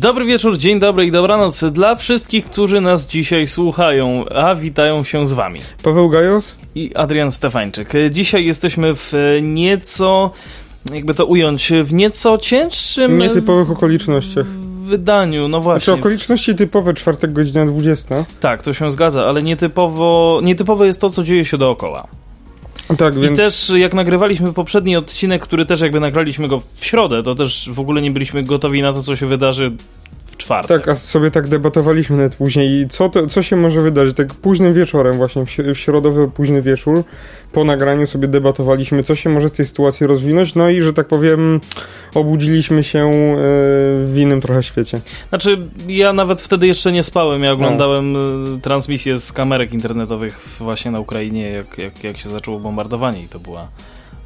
Dobry wieczór, dzień dobry i dobranoc dla wszystkich, którzy nas dzisiaj słuchają, a witają się z wami. Paweł Gajos? I Adrian Stefańczyk. Dzisiaj jesteśmy w nieco, jakby to ująć, w nieco cięższym... Nietypowych okolicznościach. Wydaniu, no właśnie. Znaczy okoliczności typowe, czwartek godzina 20. Tak, to się zgadza, ale nietypowo, nietypowe jest to, co dzieje się dookoła. Tak, więc... I też jak nagrywaliśmy poprzedni odcinek, który też jakby nagraliśmy go w środę, to też w ogóle nie byliśmy gotowi na to, co się wydarzy czwartek. Tak, a sobie tak debatowaliśmy nawet później, co, to, co się może wydarzyć, tak późnym wieczorem właśnie, w środowy późny wieczór, po nagraniu sobie debatowaliśmy, co się może z tej sytuacji rozwinąć, no i, że tak powiem, obudziliśmy się e, w innym trochę świecie. Znaczy, ja nawet wtedy jeszcze nie spałem, ja oglądałem no. transmisję z kamerek internetowych właśnie na Ukrainie, jak, jak, jak się zaczęło bombardowanie i to była,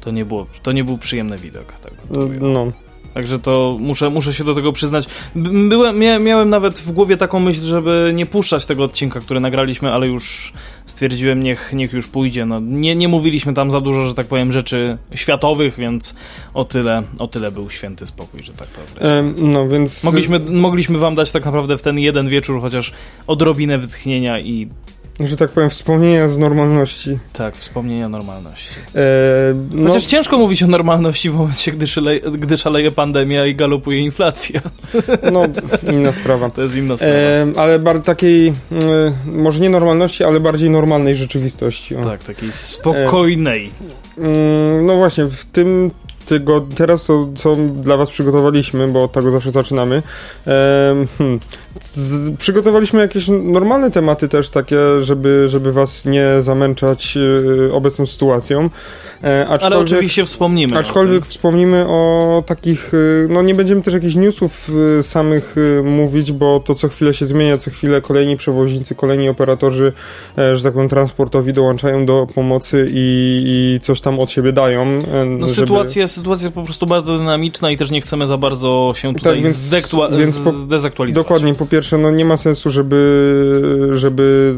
to nie było, to nie był przyjemny widok. Tak no. Także to muszę, muszę się do tego przyznać. Byłem, miałem nawet w głowie taką myśl, żeby nie puszczać tego odcinka, który nagraliśmy, ale już stwierdziłem, niech, niech już pójdzie. No, nie, nie mówiliśmy tam za dużo, że tak powiem, rzeczy światowych, więc o tyle, o tyle był święty spokój, że tak powiem. no więc... Mogliśmy, mogliśmy wam dać tak naprawdę w ten jeden wieczór chociaż odrobinę wytchnienia i że tak powiem, wspomnienia z normalności. Tak, wspomnienia normalności. E, no... Chociaż ciężko mówić o normalności w momencie, gdy szaleje, gdy szaleje pandemia i galopuje inflacja. No, inna sprawa. To jest inna sprawa. E, ale bar takiej, e, może nie normalności, ale bardziej normalnej rzeczywistości. O. Tak, takiej spokojnej. E, no właśnie, w tym tego, teraz to, co dla was przygotowaliśmy, bo od tego zawsze zaczynamy. hmm, z, przygotowaliśmy jakieś normalne tematy też takie, żeby, żeby was nie zamęczać y, obecną sytuacją. E, Ale oczywiście wspomnimy. Aczkolwiek wspomnimy o takich, y, no nie będziemy też jakichś newsów y, samych mówić, bo to co chwilę się zmienia, co chwilę kolejni przewoźnicy, kolejni operatorzy, e, że tak powiem, transportowi dołączają do pomocy i, i coś tam od siebie dają. E, no żeby... sytuacja, sytuacja jest po prostu bardzo dynamiczna i też nie chcemy za bardzo się tutaj tak, więc, więc po, zdezaktualizować. Dokładnie, po pierwsze, no nie ma sensu, żeby, żeby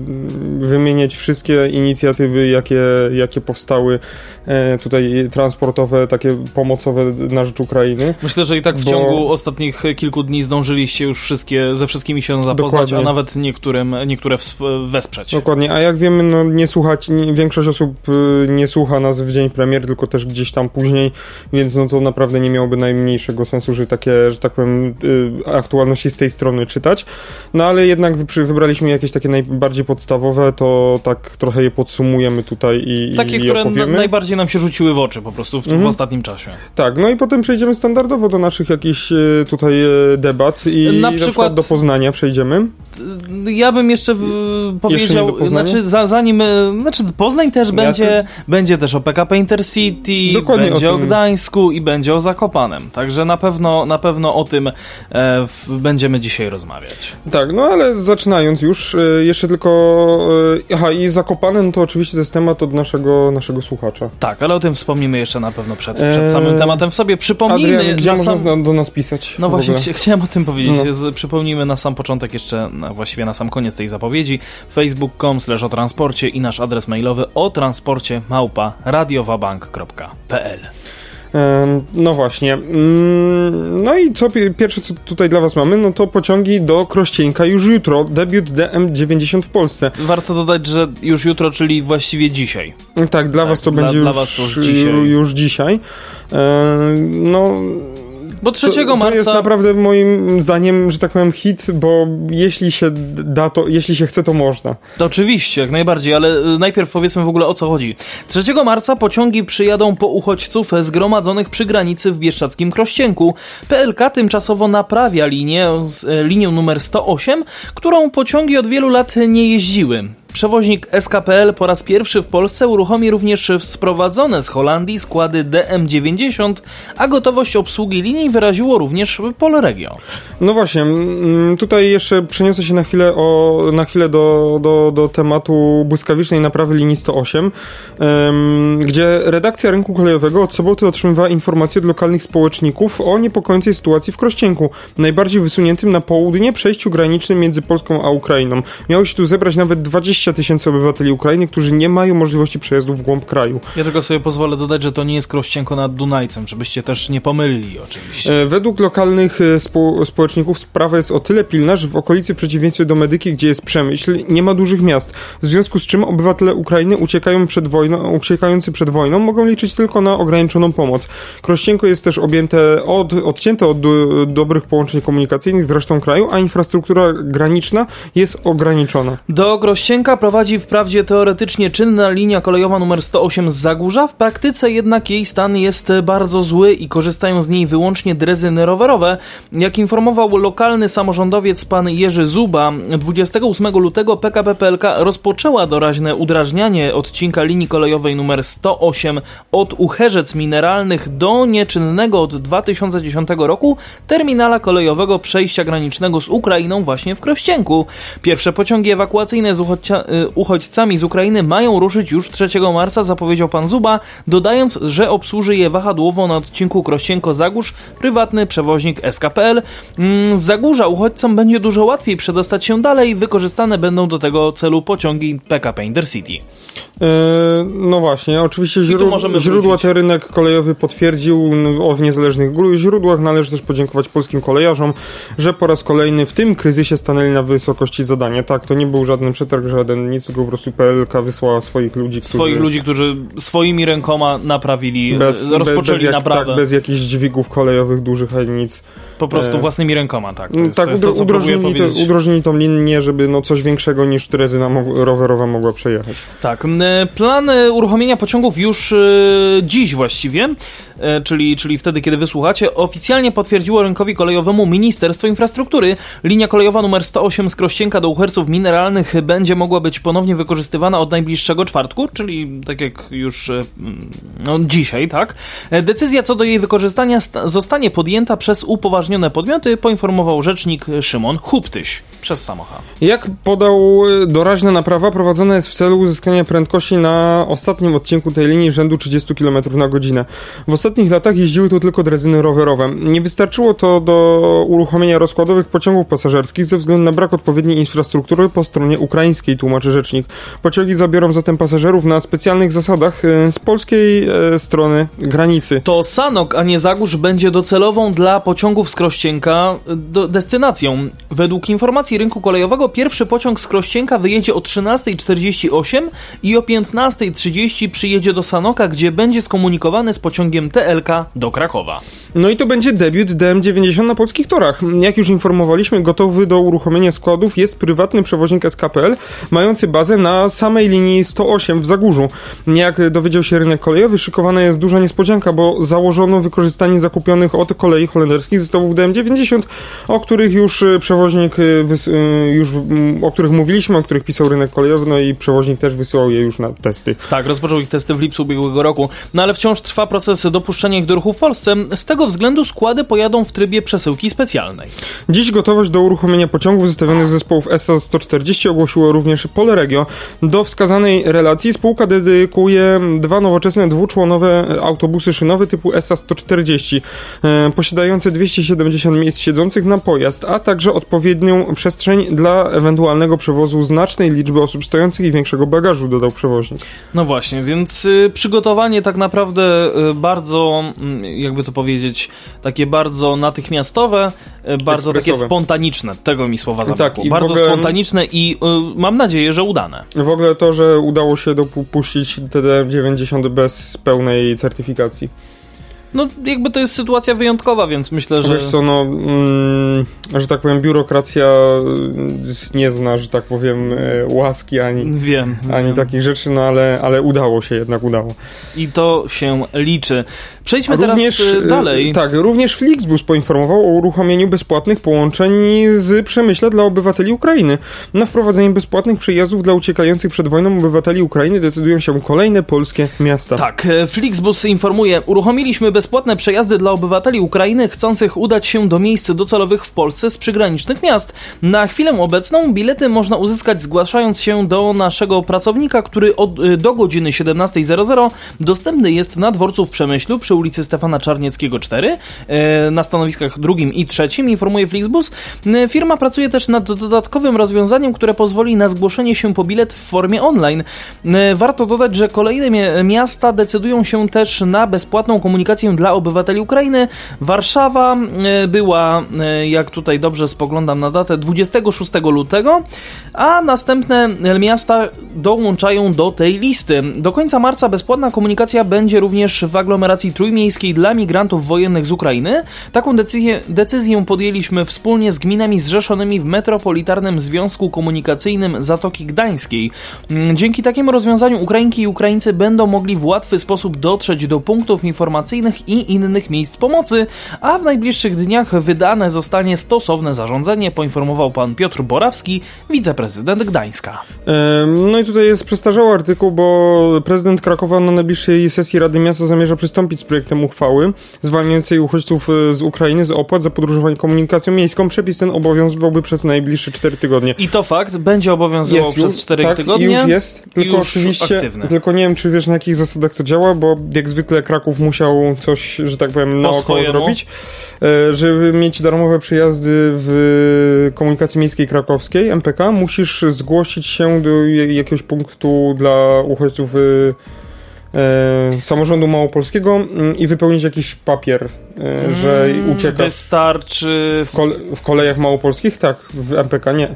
wymieniać wszystkie inicjatywy, jakie, jakie powstały tutaj transportowe, takie pomocowe na rzecz Ukrainy. Myślę, że i tak w bo... ciągu ostatnich kilku dni zdążyliście już wszystkie, ze wszystkimi się zapoznać, Dokładnie. a nawet niektórym, niektóre wesprzeć. Dokładnie, a jak wiemy, no nie słuchać, większość osób y, nie słucha nas w dzień premier, tylko też gdzieś tam później, więc no to naprawdę nie miałoby najmniejszego sensu, że takie, że tak powiem, y, aktualności z tej strony czytać. No ale jednak wybraliśmy jakieś takie najbardziej podstawowe, to tak trochę je podsumujemy tutaj i, takie, i które opowiemy. najbardziej nam się rzuciły w oczy po prostu w, mhm. w, ostatnim czasie. Tak, no i potem przejdziemy standardowo do naszych jakichś e, tutaj e, debat i na, na przykład, przykład, do Poznania przejdziemy. Ja bym jeszcze w, powiedział, jeszcze znaczy za, zanim, e, znaczy Poznań też ja będzie, będzie też o PKP Intercity, Dokładnie będzie o, o, Gdańsku i będzie o Zakopanem, także na pewno, na pewno o tym e, w, będziemy dzisiaj rozmawiać. Tak, no ale zaczynając już, e, jeszcze tylko, e, aha i Zakopanem to oczywiście to jest temat od naszego, naszego słuchacza. Tak, ale o tym wspomnimy jeszcze na pewno przed, przed eee, samym tematem w sobie. Przypomnijmy... Adrian, gdzie można sam... do nas pisać? No właśnie, ch chciałem o tym powiedzieć. No. Przypomnijmy na sam początek jeszcze, właściwie na sam koniec tej zapowiedzi, facebook.com slash o transporcie i nasz adres mailowy o transporcie małpa radiowabank.pl no właśnie. Mm, no i co pierwsze, co tutaj dla Was mamy, no to pociągi do Krościenka już jutro. Debiut DM90 w Polsce. Warto dodać, że już jutro, czyli właściwie dzisiaj. Tak, dla tak, Was to dla, będzie dla już, was już dzisiaj. Już dzisiaj. No bo 3 to, marca... To jest naprawdę moim zdaniem, że tak powiem, hit, bo jeśli się da to, jeśli się chce, to można. To oczywiście, jak najbardziej, ale y, najpierw powiedzmy w ogóle o co chodzi. 3 marca pociągi przyjadą po uchodźców zgromadzonych przy granicy w Bieszczackim Krościenku. PLK tymczasowo naprawia linię, y, linię numer 108, którą pociągi od wielu lat nie jeździły. Przewoźnik SKPL po raz pierwszy w Polsce uruchomi również sprowadzone z Holandii składy DM90, a gotowość obsługi linii wyraziło również Polregio. No właśnie, tutaj jeszcze przeniosę się na chwilę, o, na chwilę do, do, do tematu błyskawicznej naprawy linii 108, gdzie redakcja rynku kolejowego od soboty otrzymywała informacje od lokalnych społeczników o niepokojącej sytuacji w Krościenku, najbardziej wysuniętym na południe przejściu granicznym między Polską a Ukrainą. Miało się tu zebrać nawet 20 tysięcy obywateli Ukrainy, którzy nie mają możliwości przejazdu w głąb kraju. Ja tylko sobie pozwolę dodać, że to nie jest Krościenko nad Dunajcem, żebyście też nie pomylili oczywiście. E, według lokalnych e, spo społeczników sprawa jest o tyle pilna, że w okolicy w przeciwieństwie do Medyki, gdzie jest przemyśl, nie ma dużych miast, w związku z czym obywatele Ukrainy uciekają przed wojną, uciekający przed wojną mogą liczyć tylko na ograniczoną pomoc. Krościenko jest też objęte od, odcięte od do, dobrych połączeń komunikacyjnych z resztą kraju, a infrastruktura graniczna jest ograniczona. Do Krościenka prowadzi wprawdzie teoretycznie czynna linia kolejowa numer 108 z Zagórza, w praktyce jednak jej stan jest bardzo zły i korzystają z niej wyłącznie drezyny rowerowe. Jak informował lokalny samorządowiec pan Jerzy Zuba, 28 lutego PKP PLK rozpoczęła doraźne udrażnianie odcinka linii kolejowej numer 108 od Ucherzec Mineralnych do nieczynnego od 2010 roku terminala kolejowego przejścia granicznego z Ukrainą właśnie w Krościenku. Pierwsze pociągi ewakuacyjne z y, uchodźcami z Ukrainy mają ruszyć już 3 marca, zapowiedział pan Zuba, dodając, że obsłuży je wahadłowo na odcinku Krościenko-Zagórz prywatny przewoźnik SKPL. Mm, z Zagórza uchodźcom będzie dużo łatwiej przedostać się dalej, wykorzystane będą do tego celu pociągi PKP Intercity. Yy, no właśnie, oczywiście źród źródła te rynek kolejowy potwierdził o w niezależnych źródłach. Należy też podziękować polskim kolejarzom, że po raz kolejny w tym kryzysie stanęli na wysokości zadania. Tak, to nie był żaden przetarg, żaden nic, tylko po prostu PLK wysłała swoich ludzi. Którzy... Swoich ludzi, którzy swoimi rękoma naprawili, bez, rozpoczęli bez jak, naprawę. Tak, bez jakichś dźwigów kolejowych dużych ani nic. Po prostu e... własnymi rękoma, tak. To jest, tak, to jest to, udrożnili, to, udrożnili tą linię, żeby no coś większego niż drezyna rowerowa mogła przejechać. Tak. Plan uruchomienia pociągów już e, dziś właściwie, e, czyli, czyli wtedy, kiedy wysłuchacie, oficjalnie potwierdziło rynkowi kolejowemu Ministerstwo Infrastruktury. Linia kolejowa numer 108 z Krościenka do Uherców Mineralnych będzie mogła być ponownie wykorzystywana od najbliższego czwartku, czyli tak jak już e, no, dzisiaj, tak? Decyzja co do jej wykorzystania zostanie podjęta przez upoważnione podmioty, poinformował rzecznik Szymon Huptyś przez samochód. Jak podał doraźna naprawa prowadzona jest w celu uzyskania prędkości na ostatnim odcinku tej linii rzędu 30 km na godzinę. W ostatnich latach jeździły tu tylko drezyny rowerowe. Nie wystarczyło to do uruchomienia rozkładowych pociągów pasażerskich ze względu na brak odpowiedniej infrastruktury po stronie ukraińskiej, tłumaczy rzecznik. Pociągi zabiorą zatem pasażerów na specjalnych zasadach e, z polskiej e, strony granicy. To Sanok, a nie Zagórz będzie docelową dla pociągów z Krościenka e, do, destynacją. Według informacji rynku kolejowego pierwszy pociąg z Krościenka wyjedzie o 13.48 i o 15.30 przyjedzie do Sanoka, gdzie będzie skomunikowany z pociągiem TLK do Krakowa. No i to będzie debiut DM90 na polskich torach. Jak już informowaliśmy, gotowy do uruchomienia składów jest prywatny przewoźnik SKPL, mający bazę na samej linii 108 w Zagórzu. Jak dowiedział się rynek kolejowy, szykowana jest duża niespodzianka, bo założono wykorzystanie zakupionych od kolei holenderskich zestawów DM90, o których już e, przewoźnik, e, e, już o których mówiliśmy, o których pisał rynek kolejowy, no i przewoźnik też wysyłał je już na testy. Tak, rozpoczął ich testy w lipcu ubiegłego roku. No ale wciąż trwa proces dopuszczenia ich do ruchu w Polsce. Z tego względu składy pojadą w trybie przesyłki specjalnej. Dziś gotowość do uruchomienia pociągów zestawionych zespołów ESA 140 ogłosiło również Polregio. Do wskazanej relacji spółka dedykuje dwa nowoczesne dwuczłonowe autobusy szynowe typu ESA 140, e, posiadające 270 miejsc siedzących na pojazd, a także odpowiednią przestrzeń dla ewentualnego przewozu znacznej liczby osób stojących i większego bagażu, dodał przewoźnik. No właśnie, więc y, przygotowanie tak naprawdę y, bardzo, y, jakby to powiedzieć, takie bardzo natychmiastowe, y, bardzo takie spontaniczne. Tego mi słowa zabrakło. Tak, bardzo ogóle, spontaniczne i mam nadzieję, że udane. W ogóle to, że udało się dopuścić TD90 bez pełnej certyfikacji. No, jakby to jest sytuacja wyjątkowa, więc myślę, że. Wiesz co, no, mm, że tak powiem, biurokracja y, nie zna, że tak powiem, e, łaski ani, wiem, ani wiem. takich rzeczy, no ale, ale udało się, jednak udało. I to się liczy. Przejdźmy teraz y, dalej. Tak, również Flixbus poinformował o uruchomieniu bezpłatnych połączeń z Przemyśla dla obywateli Ukrainy. Na wprowadzenie bezpłatnych przejazdów dla uciekających przed wojną obywateli Ukrainy decydują się kolejne polskie miasta. Tak, e, Flixbus informuje, uruchomiliśmy bezpłatne przejazdy dla obywateli Ukrainy chcących udać się do miejsc docelowych w Polsce z przygranicznych miast. Na chwilę obecną bilety można uzyskać zgłaszając się do naszego pracownika, który od, do godziny 17.00 dostępny jest na dworcu w Przemyślu przy ulicy Stefana Czarnieckiego 4 e, na stanowiskach drugim i trzecim, informuje Flixbus. Firma pracuje też nad dodatkowym rozwiązaniem, które pozwoli na zgłoszenie się po bilet w formie online. Warto dodać, że kolejne miasta decydują się też na bezpłatną komunikację dla obywateli Ukrainy. Warszawa była, jak tutaj dobrze spoglądam na datę, 26 lutego, a następne miasta dołączają do tej listy. Do końca marca bezpłatna komunikacja będzie również w aglomeracji trójmiejskiej dla migrantów wojennych z Ukrainy. Taką decyzję, decyzję podjęliśmy wspólnie z gminami zrzeszonymi w Metropolitarnym Związku Komunikacyjnym Zatoki Gdańskiej. Mm, dzięki takiemu rozwiązaniu Ukrainki i Ukraińcy będą mogli w łatwy sposób dotrzeć do punktów informacyjnych i innych miejsc pomocy, a w najbliższych dniach wydane zostanie stosowne zarządzenie, poinformował pan Piotr Borawski, wiceprezydent Gdańska. No i tutaj jest przestarzały artykuł, bo prezydent Krakowa na najbliższej sesji Rady Miasta zamierza przystąpić z uchwały zwalniającej uchodźców e, z Ukrainy z opłat za podróżowanie komunikacją miejską. Przepis ten obowiązywałby przez najbliższe 4 tygodnie. I to fakt, będzie obowiązywał jest przez 4 tak, tygodnie. już jest, tylko już oczywiście, aktywny. tylko nie wiem, czy wiesz na jakich zasadach to działa, bo jak zwykle Kraków musiał coś, że tak powiem, naokoło zrobić, e, żeby mieć darmowe przejazdy w komunikacji miejskiej krakowskiej, MPK, musisz zgłosić się do jakiegoś punktu dla uchodźców e, samorządu małopolskiego mm, i wypełnić jakiś papier, e, że hmm, ucieka. Wystarczy. W, kole, w kolejach małopolskich? Tak, w MPK nie.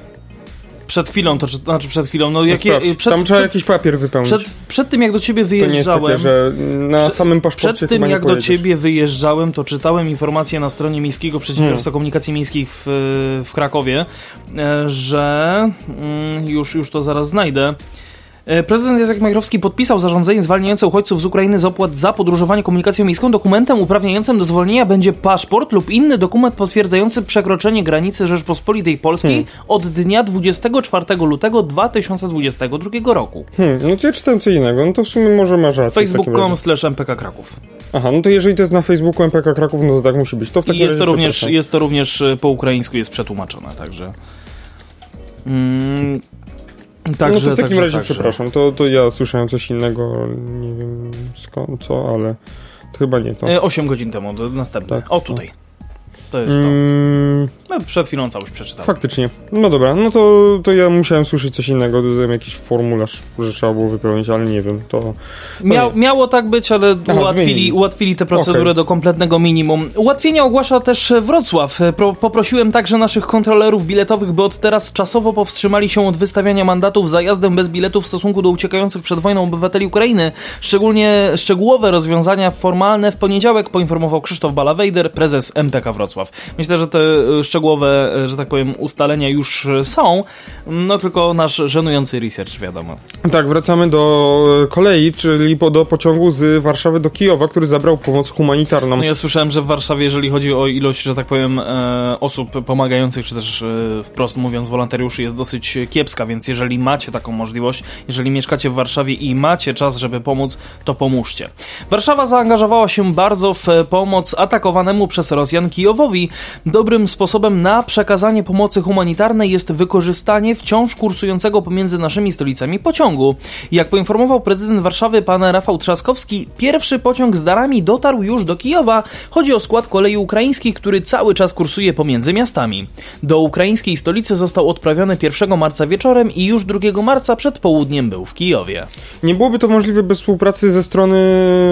Przed chwilą, to znaczy przed chwilą, no, no jakie, przed, Tam trzeba przed, jakiś papier wypełnić. Przed, przed tym jak do ciebie wyjeżdżałem. To nie jest takie, że na samym paszporcie Przed tym jak do ciebie wyjeżdżałem, to czytałem informację na stronie Miejskiego Przedsiębiorstwa hmm. Komunikacji Miejskiej w, w Krakowie, e, że mm, już, już to zaraz znajdę E, prezydent Jacek Majchrowski podpisał zarządzenie zwalniające uchodźców z Ukrainy z opłat za podróżowanie komunikacją miejską. Dokumentem uprawniającym do zwolnienia będzie paszport lub inny dokument potwierdzający przekroczenie granicy Rzeczpospolitej Polskiej hmm. od dnia 24 lutego 2022 roku. Hmm, no to ja czytam co innego, no to w sumie może masz rację. Facebook.com slash MPK Kraków. Aha, no to jeżeli to jest na Facebooku MPK Kraków, no to tak musi być. To w takim jest, to również, jest to również e, po ukraińsku jest przetłumaczone, także... Mm, Także, no to w takim także, razie także. przepraszam, to, to ja słyszałem coś innego, nie wiem skąd, co, ale to chyba nie to. 8 e, godzin temu, następne. Tak, o, tutaj. No. To jest to. Mm. No, przed chwilą całość przeczytałem. Faktycznie. No dobra, no to, to ja musiałem słyszeć coś innego, dodałem jakiś formularz, że trzeba było wypełnić, ale nie wiem, to... to Miał, miało tak być, ale Aha, ułatwili, ułatwili te procedury okay. do kompletnego minimum. Ułatwienia ogłasza też Wrocław. Pro, poprosiłem także naszych kontrolerów biletowych, by od teraz czasowo powstrzymali się od wystawiania mandatów za jazdę bez biletów w stosunku do uciekających przed wojną obywateli Ukrainy. Szczególnie szczegółowe rozwiązania formalne w poniedziałek poinformował Krzysztof Balawejder, prezes MPK Wrocław. Myślę, że te e, szczegółowe, e, że tak powiem, ustalenia już e, są, no tylko nasz żenujący research, wiadomo. Tak, wracamy do kolei, czyli do pociągu z Warszawy do Kijowa, który zabrał pomoc humanitarną. No ja słyszałem, że w Warszawie, jeżeli chodzi o ilość, że tak powiem, osób pomagających, czy też wprost mówiąc wolontariuszy, jest dosyć kiepska, więc jeżeli macie taką możliwość, jeżeli mieszkacie w Warszawie i macie czas, żeby pomóc, to pomóżcie. Warszawa zaangażowała się bardzo w pomoc atakowanemu przez Rosjan Kijowowi, dobrym sposobem na przekazanie pomocy humanitarnej jest wykorzystanie wciąż kursującego pomiędzy naszymi stolicami pociągu. Jak poinformował prezydent Warszawy pan Rafał Trzaskowski, pierwszy pociąg z darami dotarł już do Kijowa. Chodzi o skład kolei ukraińskich, który cały czas kursuje pomiędzy miastami. Do ukraińskiej stolicy został odprawiony 1 marca wieczorem i już 2 marca przed południem był w Kijowie. Nie byłoby to możliwe bez współpracy ze strony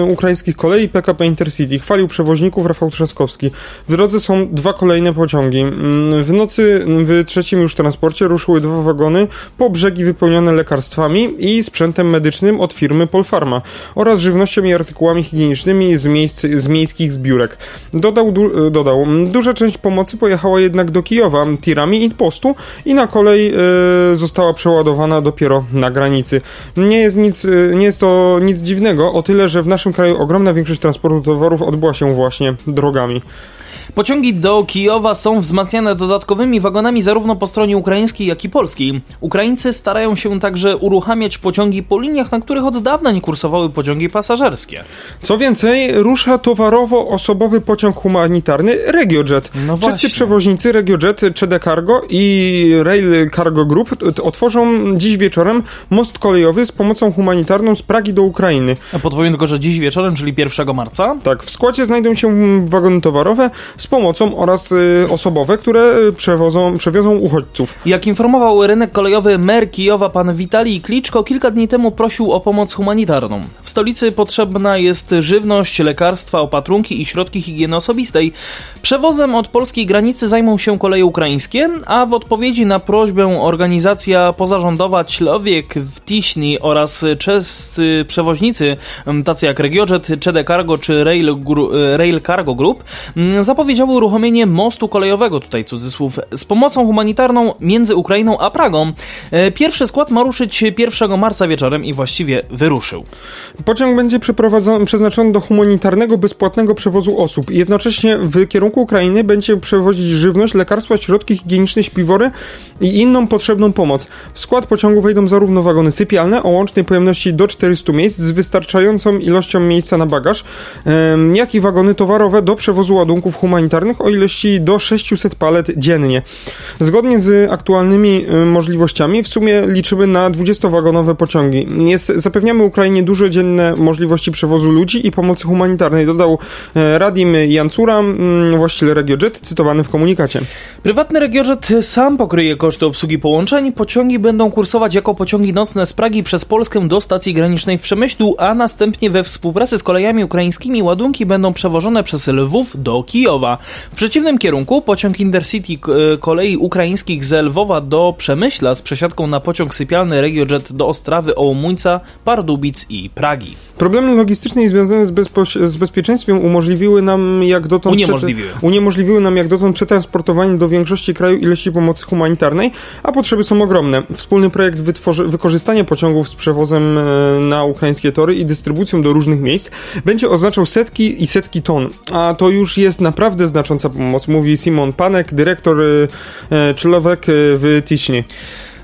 ukraińskich kolei PKP Intercity. Chwalił przewoźników Rafał Trzaskowski. W drodze są dwa kolejne pociągi. Mm, w nocy w trzecim już transporcie ruszyły dwa wagony po brzegi wypełnione lekarstwami i sprzętem medycznym od firmy Polfarma oraz żywnością i artykułami higienicznymi z, miejsc, z miejskich zbiórek. Dodał, du, dodał, duża część pomocy pojechała jednak do Kijowa tirami i postu i na kolej e, została przeładowana dopiero na granicy. Nie jest, nic, e, nie jest to nic dziwnego, o tyle, że w naszym kraju ogromna większość transportu towarów odbyła się właśnie drogami. Pociągi do Kijowa są wzmacniane dodatkowymi wagonami zarówno po stronie ukraińskiej, jak i polskiej. Ukraińcy starają się także uruchamiać pociągi po liniach, na których od dawna nie kursowały pociągi pasażerskie. Co więcej, rusza towarowo-osobowy pociąg humanitarny RegioJet. No Wszyscy przewoźnicy RegioJet, CD Cargo i Rail Cargo Group otworzą dziś wieczorem most kolejowy z pomocą humanitarną z Pragi do Ukrainy. A podpowiem tylko, że dziś wieczorem, czyli 1 marca? Tak, w składzie znajdą się wagony towarowe, z pomocą oraz y, osobowe, które y, przewożą, przewiozą uchodźców. Jak informował rynek kolejowy mer Kijowa pan Witalij Kliczko, kilka dni temu prosił o pomoc humanitarną. W stolicy potrzebna jest żywność, lekarstwa, opatrunki i środki higieny osobistej. Przewozem od polskiej granicy zajmą się koleje ukraińskie, a w odpowiedzi na prośbę organizacja pozarządowa Człowiek w Tiśni oraz czescy przewoźnicy, tacy jak Regiojet, CD Cargo czy Rail, Rail Cargo Group, zapowiedziały uruchomienie mostu kolejowego, tutaj cudzysłów, z pomocą humanitarną między Ukrainą a Pragą. E, pierwszy skład ma ruszyć 1 marca wieczorem i właściwie wyruszył. Pociąg będzie przeznaczony do humanitarnego, bezpłatnego przewozu osób. Jednocześnie w kierunku Ukrainy będzie przewozić żywność, lekarstwa, środki higieniczne, śpiwory i inną potrzebną pomoc. W skład pociągu wejdą zarówno wagony sypialne o łącznej pojemności do 400 miejsc z wystarczającą ilością miejsca na bagaż, jak i wagony towarowe do przewozu ładunków humanitarnych humanitarnych o ilości do 600 palet dziennie. Zgodnie z aktualnymi y, możliwościami w sumie liczymy na 20-wagonowe pociągi. Jest, zapewniamy Ukrainie duże dzienne możliwości przewozu ludzi i pomocy humanitarnej, dodał e, Radim Jancura, mm, właściciel RegioJet, cytowany w komunikacie. Prywatny RegioJet sam pokryje koszty obsługi połączeń. Pociągi będą kursować jako pociągi nocne z Pragi przez Polskę do stacji granicznej w Przemyślu, a następnie we współpracy z kolejami ukraińskimi ładunki będą przewożone przez Lwów do Kijowa. W przeciwnym kierunku pociąg Intercity e, kolei ukraińskich z Lwowa do Przemyśla z przesiadką na pociąg sypialny RegioJet do Ostrawy, Ołomuńca, Pardubic i Pragi. Problemy logistyczne i związane z, z bezpieczeństwem umożliwiły nam jak dotąd uniemożliwiły. Uniemożliwiły nam jak dotąd przetransportowanie do większości kraju ilości pomocy humanitarnej, a potrzeby są ogromne. Wspólny projekt wykorzystania pociągów z przewozem e, na ukraińskie tory i dystrybucją do różnych miejsc będzie oznaczał setki i setki ton, a to już jest naprawdę znacząca pomoc, mówi Simon Panek, dyrektor y, y, Czylowek w Tiśni.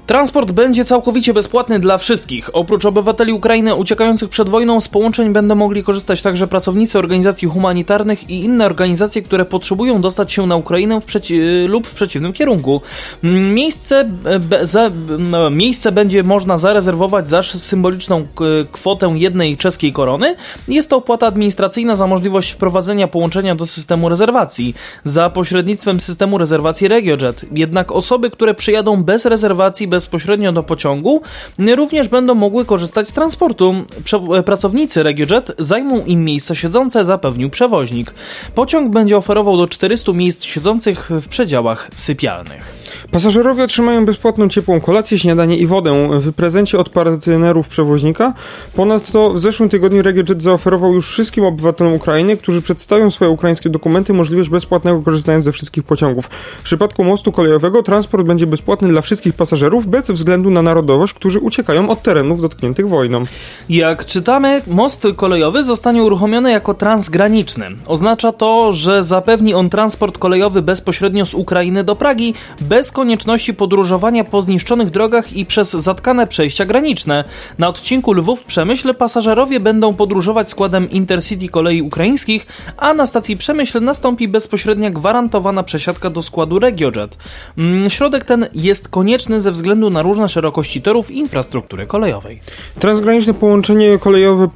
Transport będzie całkowicie bezpłatny dla wszystkich. Oprócz obywateli Ukrainy uciekających przed wojną z połączeń będą mogli korzystać także pracownicy organizacji humanitarnych i inne organizacje, które potrzebują dostać się na Ukrainę w przeci- lub w przeciwnym kierunku. Miejsce, be, za, no, miejsce będzie można zarezerwować za symboliczną kwotę jednej czeskiej korony. Jest to opłata administracyjna za możliwość wprowadzenia połączenia do systemu rezerwacji za pośrednictwem systemu rezerwacji RegioJet. Jednak osoby, które przyjadą bez rezerwacji, bezpośrednio do pociągu, również będą mogły korzystać z transportu. Prze pracownicy RegioJet zajmą im miejsca siedzące, zapewnił przewoźnik. Pociąg będzie oferował do 400 miejsc siedzących w przedziałach sypialnych. Pasażerowie otrzymają bezpłatną ciepłą kolację, śniadanie i wodę w prezencie od partnerów przewoźnika. Ponadto w zeszłym tygodniu RegioJet zaoferował już wszystkim obywatelom Ukrainy, którzy przedstawią swoje ukraińskie dokumenty, możliwość bezpłatnego korzystania ze wszystkich pociągów. W przypadku mostu kolejowego transport będzie bezpłatny dla wszystkich pasażerów, bez względu na narodowość, którzy uciekają od terenów dotkniętych wojną. Jak czytamy, most kolejowy zostanie uruchomiony jako transgraniczny. Oznacza to, że zapewni on transport kolejowy bezpośrednio z Ukrainy do Pragi, bez konieczności podróżowania po zniszczonych drogach i przez zatkane przejścia graniczne. Na odcinku Lwów-Przemyśl pasażerowie będą podróżować składem Intercity kolei ukraińskich, a na stacji Przemyśl nastąpi bezpośrednia gwarantowana przesiadka do składu RegioJet. Mm, środek ten jest konieczny ze względu na różne szerokości torów infrastruktury kolejowej. Transgraniczne połączenie kolejowe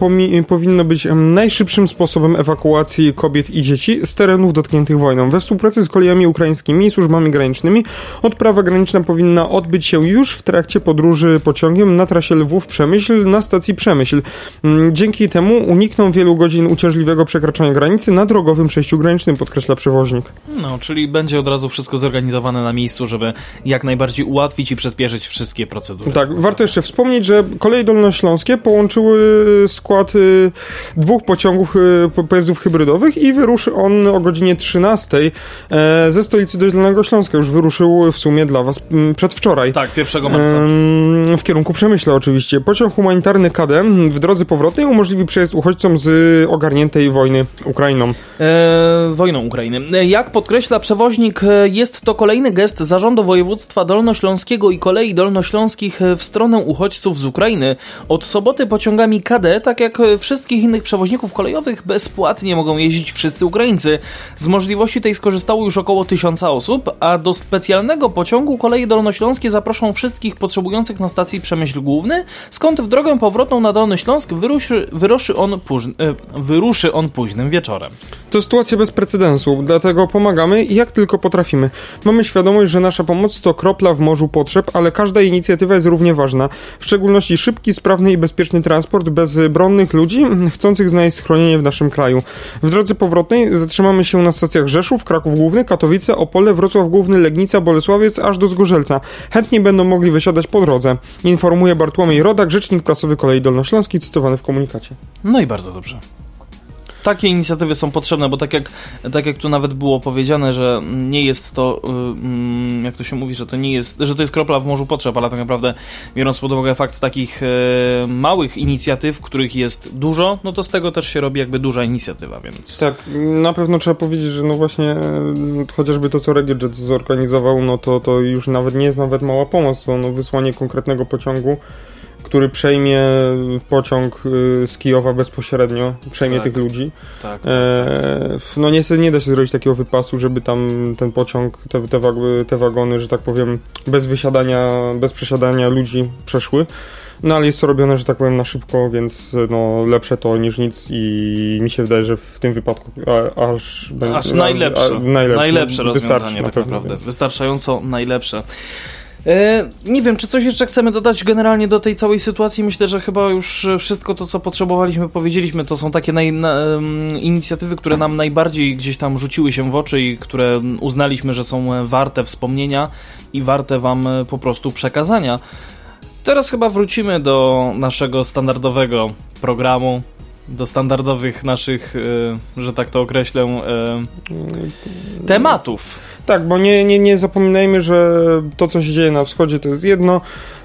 powinno być najszybszym sposobem ewakuacji kobiet i dzieci z terenów dotkniętych wojną. We współpracy z kolejami ukraińskimi i służbami granicznymi Odprawa graniczna powinna odbyć się już w trakcie podróży pociągiem na trasie Lwów-Przemyśl na stacji Przemyśl. Mm, Dzięki temu unikną wielu godzin uciążliwego przekraczania granicy na drogowym przejściu granicznym, podkreśla przewoźnik. No, czyli będzie od razu wszystko zorganizowane na miejscu, żeby jak najbardziej ułatwić i przyspieszyć wszystkie procedury. Tak, warto jeszcze wspomnieć, że koleje dolnośląskie połączyły skład y, dwóch pociągów y, po- pojazdów hybrydowych i wyruszy on o godzinie 13 e, ze stolicy do Dolnego Śląska. Już wyruszył w sumie dla was mm, przedwczoraj. Tak, 1 marca. W kierunku Przemyśla oczywiście. Pociąg humanitarny KD w drodze powrotnej umożliwi przejazd uchodźcom z ogarniętej wojny Ukrainą. E, wojną Ukrainy. E, Jak podkreśla przewoźnik, e, jest to kolejny gest zarządu województwa dolnośląskiego i kolei dolnośląskich e, w stronę uchodźców z Ukrainy. Od soboty pociągami KD, tak jak wszystkich innych przewoźników kolejowych, bezpłatnie mogą jeździć wszyscy Ukraińcy. Z możliwości tej skorzystało już około tysiąca osób, a do specjalnego pociągu koleje dolnośląskie zaproszą wszystkich potrzebujących na stacji Przemyśl Główny, skąd w drogę powrotną na Dolny Śląsk wyruszy, on, e, wyruszy on późnym wieczorem. To sytuacja bez precedensu, dlatego pomagamy jak tylko potrafimy. Mamy świadomość, że nasza pomoc to kropla w morzu potrzeb, ale każda inicjatywa jest równie ważna. W szczególności szybki, sprawny i bezpieczny transport bezbronnych ludzi chcących znaleźć schronienie w naszym kraju. W drodze powrotnej zatrzymamy się na stacjach Rzeszów, Kraków Główny, Katowice, Opole, Wrocław Główny, Legnica, Aż do Zgorzelca. Chętnie będą mogli wysiadać po drodze. Informuje Bartłomiej Rodak, rzecznik prasowy Kolei Dolnośląskiej, cytowany w komunikacie. No i bardzo dobrze. Takie inicjatywy są potrzebne, bo tak jak, tak jak tu nawet było powiedziane, że nie jest to, y, mm, jak to się mówi, że to nie jest, że to jest kropla w morzu potrzeb, ale tak naprawdę biorąc pod uwagę fakt takich e, małych inicjatyw, których jest dużo, no to z tego też się robi jakby duża inicjatywa, więc... Tak, na pewno trzeba powiedzieć, że no właśnie e, chociażby to, co Regiojet zorganizował, no to, to już nawet nie jest nawet mała pomoc, to no wysłanie konkretnego pociągu, który przejmie pociąg y, z Kijowa bezpośrednio, przejmie Tak. tych ludzi. Tak. E, no nie, nie da się zrobić takiego wypasu, żeby tam ten pociąg, te, te, te wagony, że tak powiem, bez wysiadania, bez przesiadania ludzi przeszły. No ale jest to robione, że tak powiem, na szybko, więc no, lepsze to niż nic i mi się wydaje, że w tym wypadku a, aż... Aż najlepsze. a- najlepsze, najlepsze no, rozwiązanie na tak pewno, naprawdę. więc- Wystarczająco najlepsze. E, nie wiem, czy coś jeszcze chcemy dodać generalnie do tej całej sytuacji. Myślę, że chyba już wszystko to, co potrzebowaliśmy, powiedzieliśmy. To są takie naj, na, inicjatywy, które nam najbardziej gdzieś tam rzuciły się w oczy i które uznaliśmy, że są warte wspomnienia i warte Wam e, po prostu przekazania. Teraz chyba wrócimy do naszego standardowego programu, do standardowych naszych, e, że tak to określę, e, tematów. Tak, bo nie, nie, nie zapominajmy, że to, co się dzieje na wschodzie, to jest jedno,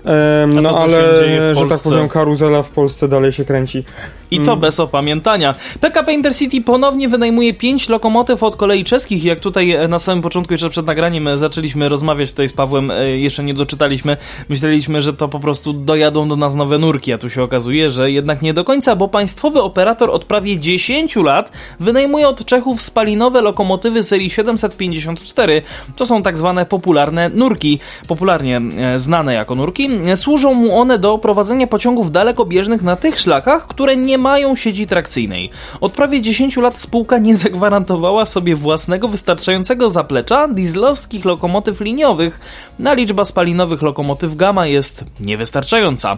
to, no ale, że tak powiem, karuzela w Polsce dalej się kręci. I Mm. to bez opamiętania. PKP Intercity ponownie wynajmuje 5 lokomotyw od kolei czeskich. Jak tutaj e, na samym początku, jeszcze przed nagraniem, e, zaczęliśmy rozmawiać tutaj z Pawłem, e, jeszcze nie doczytaliśmy. Myśleliśmy, że to po prostu dojadą do nas nowe nurki, a tu się okazuje, że jednak nie do końca, bo państwowy operator od prawie 10 lat wynajmuje od Czechów spalinowe lokomotywy serii 754. To są tak zwane popularne nurki, popularnie znane jako nurki. E, Służą mu one do prowadzenia pociągów dalekobieżnych na tych szlakach, które nie mają sieci trakcyjnej. Od prawie 10 lat spółka nie zagwarantowała sobie własnego wystarczającego zaplecza dieslowskich lokomotyw liniowych. Na liczba spalinowych lokomotyw Gamma jest niewystarczająca.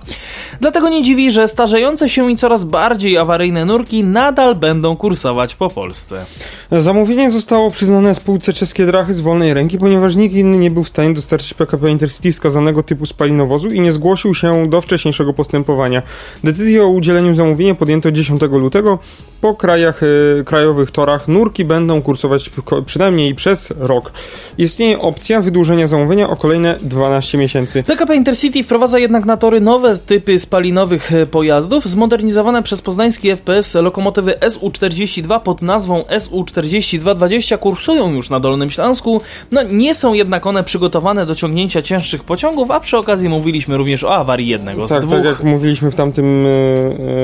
Dlatego nie dziwi, że starzejące się i coraz bardziej awaryjne nurki nadal będą kursować po Polsce. Zamówienie zostało przyznane spółce czeskie Drachy z wolnej ręki, ponieważ nikt inny nie był w stanie dostarczyć PKP Intercity wskazanego typu spalinowozu i nie zgłosił się do wcześniejszego postępowania. Decyzję o udzieleniu zamówienia podjęto 10 lutego. Po krajach, e, krajowych torach nurki będą kursować przynajmniej przez rok. Istnieje opcja wydłużenia zamówienia o kolejne 12 miesięcy. PKP Intercity wprowadza jednak na tory nowe typy spalinowych e, pojazdów, zmodernizowane przez poznański FPS lokomotywy SU-42 pod nazwą SU-4220 kursują już na Dolnym Śląsku. No nie są jednak one przygotowane do ciągnięcia cięższych pociągów, a przy okazji mówiliśmy również o awarii jednego z Tak, dwóch. tak jak mówiliśmy w tamtym e,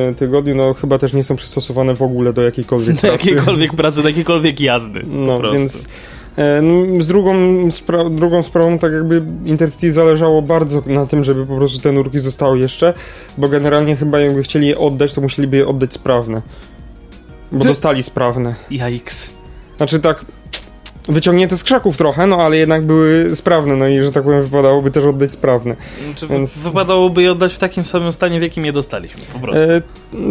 e, tygodniu, no chyba też nie są przystosowane w ogóle do jakiejkolwiek do pracy. jakiejkolwiek pracy, do jakiejkolwiek jazdy. No, więc e, no, z drugą, spra- drugą sprawą, tak jakby Intercity zależało bardzo na tym, żeby po prostu te nurki zostały jeszcze, bo generalnie chyba jakby chcieli je oddać, to musieliby je oddać sprawne. Bo Ty- dostali sprawne. Jajks. Znaczy tak, wyciągnięte z krzaków trochę, no ale jednak były sprawne, no i że tak powiem wypadałoby też oddać sprawne. Czy Więc- wypadałoby je oddać w takim samym stanie, w jakim je dostaliśmy, po prostu. E,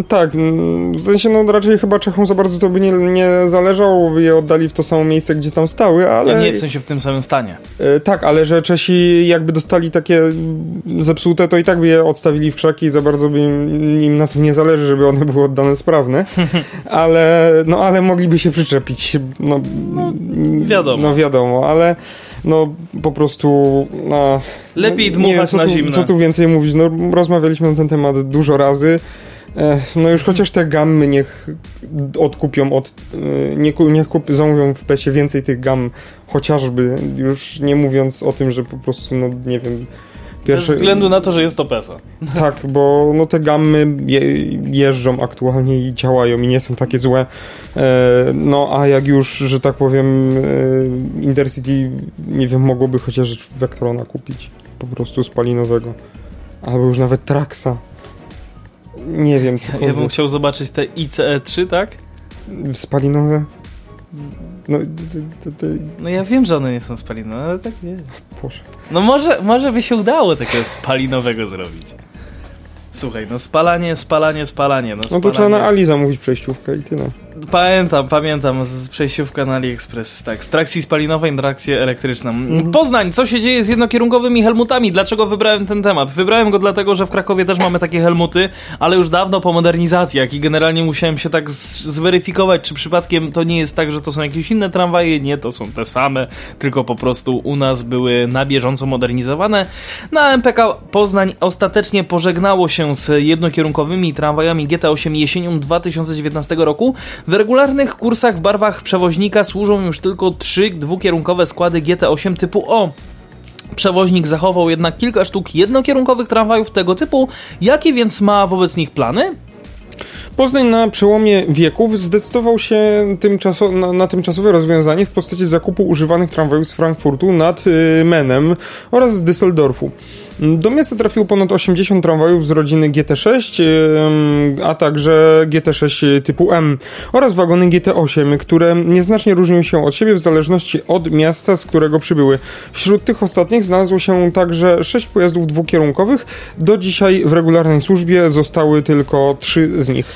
tak, mm, w sensie no raczej chyba Czechom za bardzo to by nie, nie zależało, by je oddali w to samo miejsce, gdzie tam stały, ale... Ale... Nie, w sensie w tym samym stanie. E, tak, ale że Czesi jakby dostali takie zepsute, to i tak by je odstawili w krzaki i za bardzo by im, im na tym nie zależy, żeby one były oddane sprawne, ale, no, ale mogliby się przyczepić, no, wiadomo. No wiadomo, ale no po prostu no, Lepiej no, nie dmuchać co na tu, zimne. Co tu więcej mówić, no rozmawialiśmy na ten temat dużo razy, no już chociaż te gammy niech odkupią od, e, nie, ku- niech kup, zamówią w PESie więcej tych gam, chociażby, już nie mówiąc o tym, że po prostu, no nie wiem, Bez względu na to, że jest to PESA. tak, bo no te gammy je, jeżdżą aktualnie i działają i nie są takie złe. E, no a jak już, że tak powiem, e, Intercity, nie wiem, mogłoby chociaż Vectrona kupić po prostu spalinowego. Albo już nawet Traxa. Nie wiem, Ja bym cokolwiek. chciał zobaczyć te ICE-3, tak? Spalinowe? No, to, to, to, No ja wiem, że one nie są spalinowe, ale tak nie. Boże. No może, może by się udało takiego spalinowego zrobić. Słuchaj, no spalanie, spalanie, spalanie. No, No spalanie. to trzeba na Ali zamówić przejściówkę i tyle. Pamiętam, pamiętam, z przejściówka na AliExpress, tak, z trakcji spalinowej na trakcję elektryczną. Poznań, co się dzieje z jednokierunkowymi helmutami? Dlaczego wybrałem ten temat? Wybrałem go dlatego, że w Krakowie też mamy takie helmuty, ale już dawno po modernizacjach i generalnie musiałem się tak zweryfikować, czy przypadkiem to nie jest tak, że to są jakieś inne tramwaje. Nie, to są te same, tylko po prostu u nas były na bieżąco modernizowane. Na MPK Poznań ostatecznie pożegnało się z jednokierunkowymi tramwajami GT8 jesienią 2019 roku. W regularnych kursach w barwach przewoźnika służą już tylko trzy dwukierunkowe składy GT8 typu O. Przewoźnik zachował jednak kilka sztuk jednokierunkowych tramwajów tego typu. Jakie więc ma wobec nich plany? Poznań na przełomie wieków zdecydował się tymczaso na, na tymczasowe rozwiązanie w postaci zakupu używanych tramwajów z Frankfurtu nad y, Menem oraz z Düsseldorfu. Do miasta trafiło ponad 80 tramwajów z rodziny GT6, ym, a także GT6 typu M oraz wagony GT8, które nieznacznie różnią się od siebie w zależności od miasta, z którego przybyły. Wśród tych ostatnich znalazło się także 6 pojazdów dwukierunkowych. Do dzisiaj w regularnej służbie zostały tylko 3 z nich.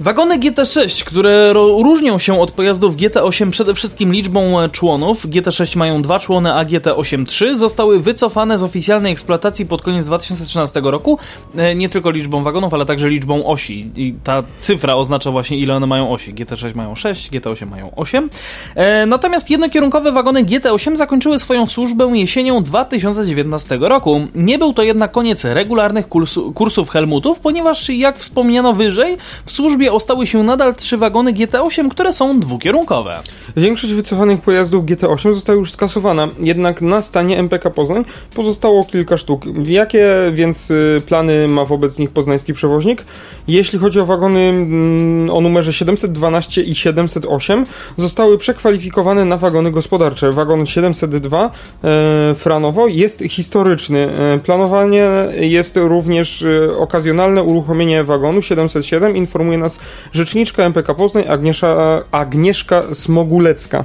Wagony GT6, które różnią się od pojazdów GT8 przede wszystkim liczbą e, członów, GT6 mają dwa człony, a GT8 trzy, zostały wycofane z oficjalnej eksploatacji pod koniec 2013 roku, e, nie tylko liczbą wagonów, ale także liczbą osi. I ta cyfra oznacza właśnie ile one mają osi. GT6 mają 6, GT8 mają 8. E, Natomiast jednokierunkowe wagony GT8 zakończyły swoją służbę jesienią 2019 roku. Nie był to jednak koniec regularnych kursów Helmutów, ponieważ jak wspomniano wyżej, w służbie ostały się nadal trzy wagony GT8, które są dwukierunkowe. Większość wycofanych pojazdów GT8 została już skasowana, jednak na stanie MPK Poznań pozostało kilka sztuk. Jakie więc y, plany ma wobec nich poznański przewoźnik? Jeśli chodzi o wagony mm, o numerze 712 i 708, zostały przekwalifikowane na wagony gospodarcze. Wagon 702 e, Franowo jest historyczny. E, planowanie jest również e, okazjonalne uruchomienie wagonu 707, informuje nas rzeczniczka MPK Poznań Agniesza, Agnieszka Smogulecka.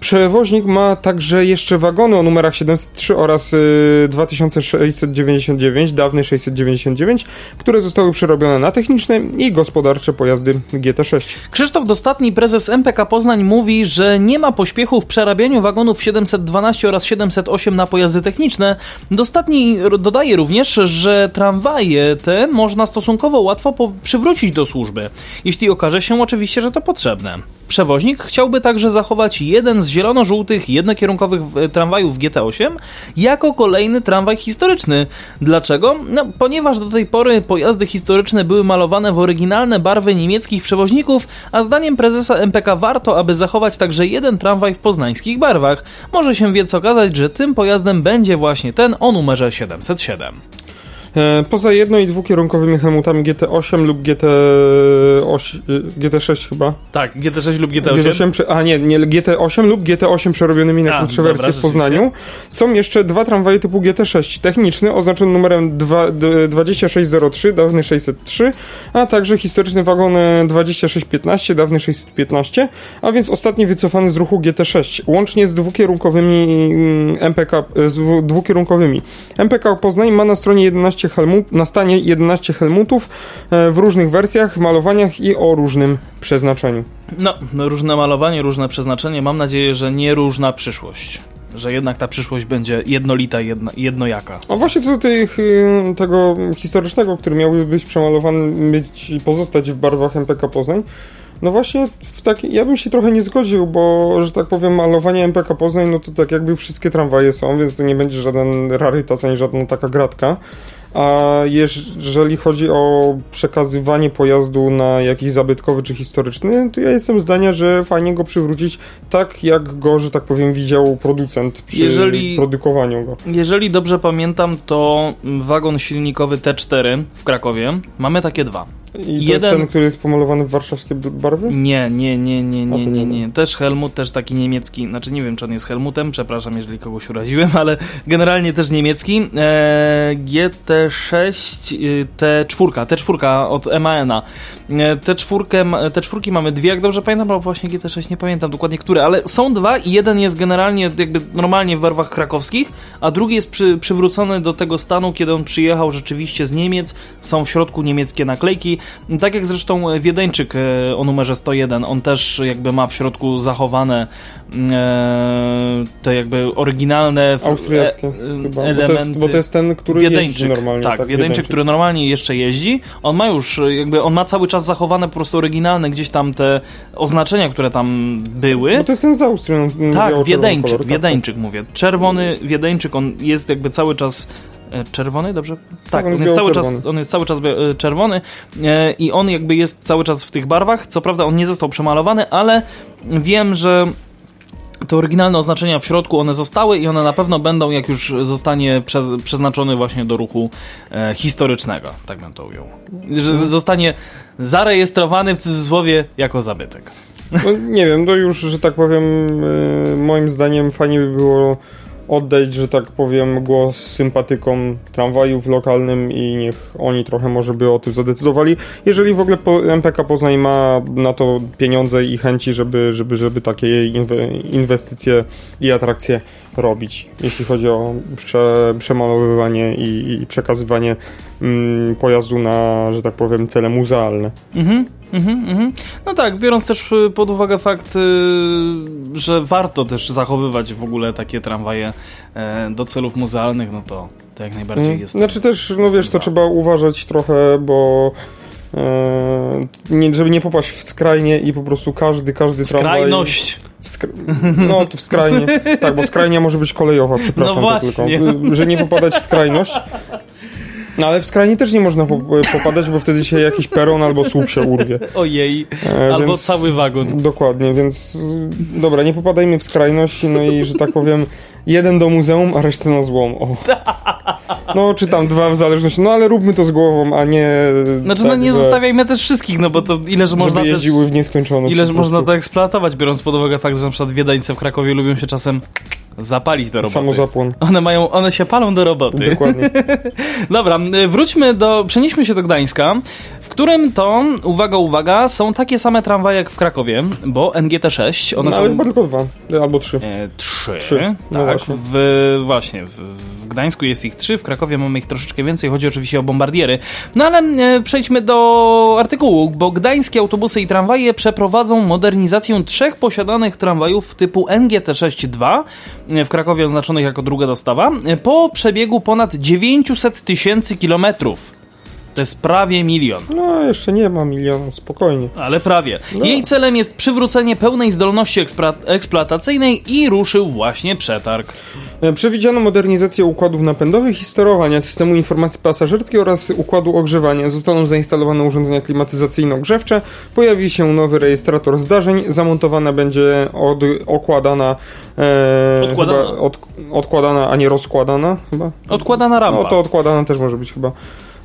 Przewoźnik ma także jeszcze wagony o numerach 703 oraz y, 2699, dawny 699, które zostały przerobione na techniczne i gospodarcze pojazdy GT6. Krzysztof Dostatni, prezes MPK Poznań, mówi, że nie ma pośpiechu w przerabianiu wagonów 712 oraz 708 na pojazdy techniczne. Dostatni dodaje również, że tramwaje te można stosunkowo łatwo przywrócić do służby, jeśli okaże się oczywiście, że to potrzebne. Przewoźnik chciałby także zachować jeden z zielono-żółtych jednokierunkowych w- tramwajów GT8 jako kolejny tramwaj historyczny. Dlaczego? No, ponieważ do tej pory pojazdy historyczne były malowane w oryginalne barwy niemieckich przewoźników, a zdaniem prezesa MPK warto, aby zachować także jeden tramwaj w poznańskich barwach. Może się więc okazać, że tym pojazdem będzie właśnie ten o numerze 707. E, poza jedno- i dwukierunkowymi helmutami GT8 lub GT8, GT6 chyba. Tak, GT6 lub GT8. GT8 prze- a nie, nie, GT8 lub GT8 przerobionymi na krótsze wersje w. Poznaniu. Są jeszcze dwa tramwaje typu GT6. Techniczny oznaczony numerem dwa- d- 2603, dawny 603, a także historyczny wagon e, 2615, dawny 615, a więc ostatni wycofany z ruchu GT6. Łącznie z dwukierunkowymi mm, MPK, e, z dwu- dwukierunkowymi. MPK Poznań ma na stronie 11 helmut, na stanie 11 helmutów e, w różnych wersjach, malowaniach i o różnym przeznaczeniu. No, no, różne malowanie, różne przeznaczenie. Mam nadzieję, że nie różna przyszłość. Że jednak ta przyszłość będzie jednolita, jedna, jednojaka. A właśnie co do tych, y, tego historycznego, który miałby być przemalowany, być i pozostać w barwach MPK Poznań, no właśnie w taki, ja bym się trochę nie zgodził, bo, że tak powiem, malowanie MPK Poznań, no to tak jakby wszystkie tramwaje są, więc to nie będzie żaden rarytas, ani żadna taka gratka. A jeżeli chodzi o przekazywanie pojazdu na jakiś zabytkowy czy historyczny, to ja jestem zdania, że fajnie go przywrócić tak, jak go, że tak powiem, widział producent przy Jeżeli- produkowaniu go. Jeżeli dobrze pamiętam, to wagon silnikowy T4 w Krakowie mamy takie dwa. I to Jeden- jest ten, który jest pomalowany w warszawskie barwy? Nie, nie, nie, nie, nie, nie, nie nie. Też Helmut, też taki niemiecki. Znaczy nie wiem, czy on jest Helmutem, przepraszam, jeżeli kogoś uraziłem, ale generalnie też niemiecki. E, GT6, y, T4, T4 od MAN-a. E, T4, ma- T4 mamy dwie, jak dobrze pamiętam, bo właśnie GT6 nie pamiętam dokładnie które, ale są dwa i jeden jest generalnie jakby normalnie w barwach krakowskich, a drugi jest przy, przywrócony do tego stanu, kiedy on przyjechał rzeczywiście z Niemiec. Są w środku niemieckie naklejki. Tak jak zresztą Wiedeńczyk e, o numerze 101, on też jakby ma w środku zachowane e, te jakby oryginalne Austriackie e, chyba, bo to, elementy. jest, bo to jest ten, który Wiedeńczyk, jeździ normalnie. tak, Wiedeńczyk, który normalnie jeszcze jeździ. On ma już, jakby, on ma cały czas zachowane po prostu oryginalne gdzieś tam te oznaczenia, które tam były. Bo to jest ten z Austrii. on Tak, Wiedeńczyk, kolor, tak, Wiedeńczyk mówię. Czerwony Wiedeńczyk, on jest jakby cały czas e, czerwony, dobrze? Tak, on on jest jest, cały czas, on jest cały czas czerwony e, i on jakby jest cały czas w tych barwach. Co prawda on nie został przemalowany, ale wiem, że te oryginalne oznaczenia w środku, one zostały i one na pewno będą, jak już zostanie prze, przeznaczony właśnie do ruchu e, historycznego, tak bym to ujął. Że zostanie zarejestrowany w cudzysłowie jako zabytek. No, nie wiem, to już, że tak powiem, e, moim zdaniem fajnie by było oddać, że tak powiem, głos sympatykom tramwajów lokalnym i niech oni trochę może by o tym zadecydowali. Jeżeli w ogóle MPK Poznań ma na to pieniądze i chęci, żeby, żeby, żeby takie inwe, inwestycje i atrakcje robić, jeśli chodzi o prze, przemalowywanie i, i przekazywanie mm, pojazdu na, że tak powiem, cele muzealne. Mhm, mhm, mhm. No tak, biorąc też y, pod uwagę fakt, y, że warto też zachowywać w ogóle takie tramwaje e, do celów muzealnych, no to, to jak najbardziej Mm, jest. Znaczy też, no wiesz, to trzeba uważać trochę, bo e, nie, żeby nie popaść w skrajnie i po prostu każdy, każdy tramwaj... Skrajność! No, to w skrajnie. Tak, bo skrajnia może być kolejowa, przepraszam No to tylko. Że nie popadać w skrajność. No ale w skrajnie też nie można po, popadać, bo wtedy się jakiś peron albo słup się urwie. Ojej, E, albo więc- cały wagon. Dokładnie, więc dobra, nie popadajmy w skrajność, no i że tak powiem, jeden do muzeum, a resztę na złom. O. No, czy tam dwa w zależności, no ale róbmy to z głową, a nie. Znaczy, tak, no nie zostawiajmy też wszystkich, no bo to ile, że Żeby można też... jeździły w nieskończoność. Ileż można to eksploatować, biorąc pod uwagę fakt, że na przykład wiedeńce w Krakowie lubią się czasem zapalić do roboty. Samozapłon. One mają, one się palą do roboty. Dokładnie. Dobra, y, wróćmy do, przenieśmy się do Gdańska, w którym to, uwaga, uwaga, są takie same tramwaje jak w Krakowie, bo NGT6, one No, są... ale tylko dwa, albo trzy. E, trzy. Trzy, no tak, właśnie. w, właśnie. W, w Gdańsku jest ich trzy, w Krakowie mamy ich troszeczkę więcej, chodzi oczywiście o bombardiery. No ale e, przejdźmy do artykułu, bo gdańskie autobusy i tramwaje przeprowadzą modernizację trzech posiadanych tramwajów typu NGT6-2, e, w Krakowie oznaczonych jako druga dostawa, po przebiegu ponad 900 tysięcy kilometrów. To jest prawie milion. No, jeszcze nie ma miliona, spokojnie. Ale prawie. No. Jej celem jest przywrócenie pełnej zdolności eksploatacyjnej i ruszył właśnie przetarg. E, Przewidziano modernizację układów napędowych i sterowania systemu informacji pasażerskiej oraz układu ogrzewania. Zostaną zainstalowane urządzenia klimatyzacyjno-grzewcze, pojawi się nowy rejestrator zdarzeń, zamontowana będzie od, okładana, e, Odkładana. Chyba od, odkładana, a nie rozkładana chyba. Odkładana rampa. No to odkładana też może być chyba.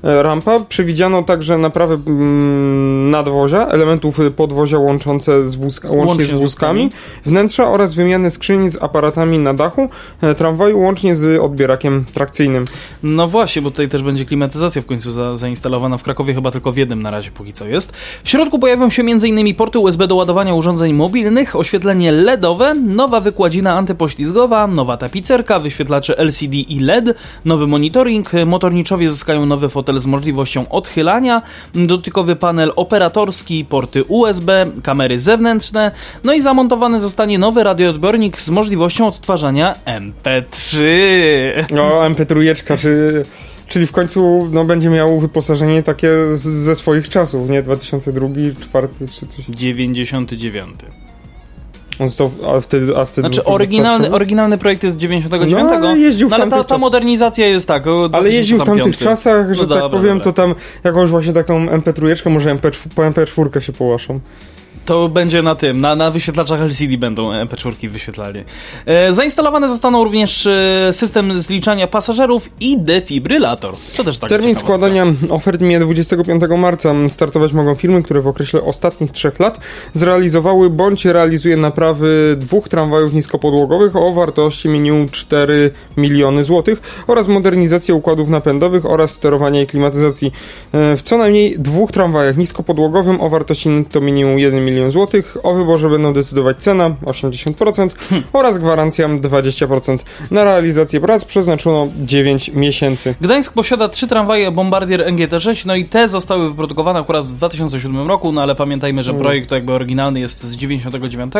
E, Rampa. Przewidziano także naprawę mm, nadwozia, elementów podwozia łączące z wózka, łącznie, Łącznie z z wózkami, wózkami. wnętrza oraz wymianę skrzyni z aparatami na dachu e, tramwaju łącznie z odbierakiem trakcyjnym. No właśnie, bo tutaj też będzie klimatyzacja w końcu za, zainstalowana w Krakowie, chyba tylko w jednym na razie póki co jest. W środku pojawią się m.in. porty USB do ładowania urządzeń mobilnych, oświetlenie LEDowe, nowa wykładzina antypoślizgowa, nowa tapicerka, wyświetlacze LCD i LED, nowy monitoring, motorniczowie zyskają nowy fotel z możliwością odchylania, dotykowy panel operatorski, porty USB, kamery zewnętrzne, no i zamontowany zostanie nowy radioodbiornik z możliwością odtwarzania MP3. No, MP3, czy, czyli w końcu no, będzie miał wyposażenie takie z, ze swoich czasów, nie? 2002, 2004 czy coś. 99. On został, a wtedy, a wtedy Znaczy oryginalny, oryginalny projekt jest z 99, No, ale jeździł w no, ale ta, ta modernizacja jest tak. Ale jeździł w tamtych 2005. czasach, że No tak dobra, powiem, dobra. to tam jakąś właśnie taką MP3, może MP4, po MP4 się połaszą. To będzie na tym, na, na wyświetlaczach LCD będą MP4 wyświetlali. E, zainstalowane zostaną również e, system zliczania pasażerów i defibrylator. Co też tak Termin składania ofert mija 25 marca. Startować mogą firmy, które w okresie ostatnich trzech lat zrealizowały bądź realizuje naprawy dwóch tramwajów niskopodłogowych o wartości minimum 4 miliony złotych oraz modernizację układów napędowych oraz sterowania i klimatyzacji e, w co najmniej dwóch tramwajach niskopodłogowym o wartości to minimum 1 milion złotych. O wyborze będą decydować cena 80% oraz gwarancja 20%. Na realizację prac przeznaczono 9 miesięcy. Gdańsk posiada trzy tramwaje Bombardier NGT6, no i te zostały wyprodukowane akurat w 2007 roku, no ale pamiętajmy, że Mm. projekt jakby oryginalny jest z 99,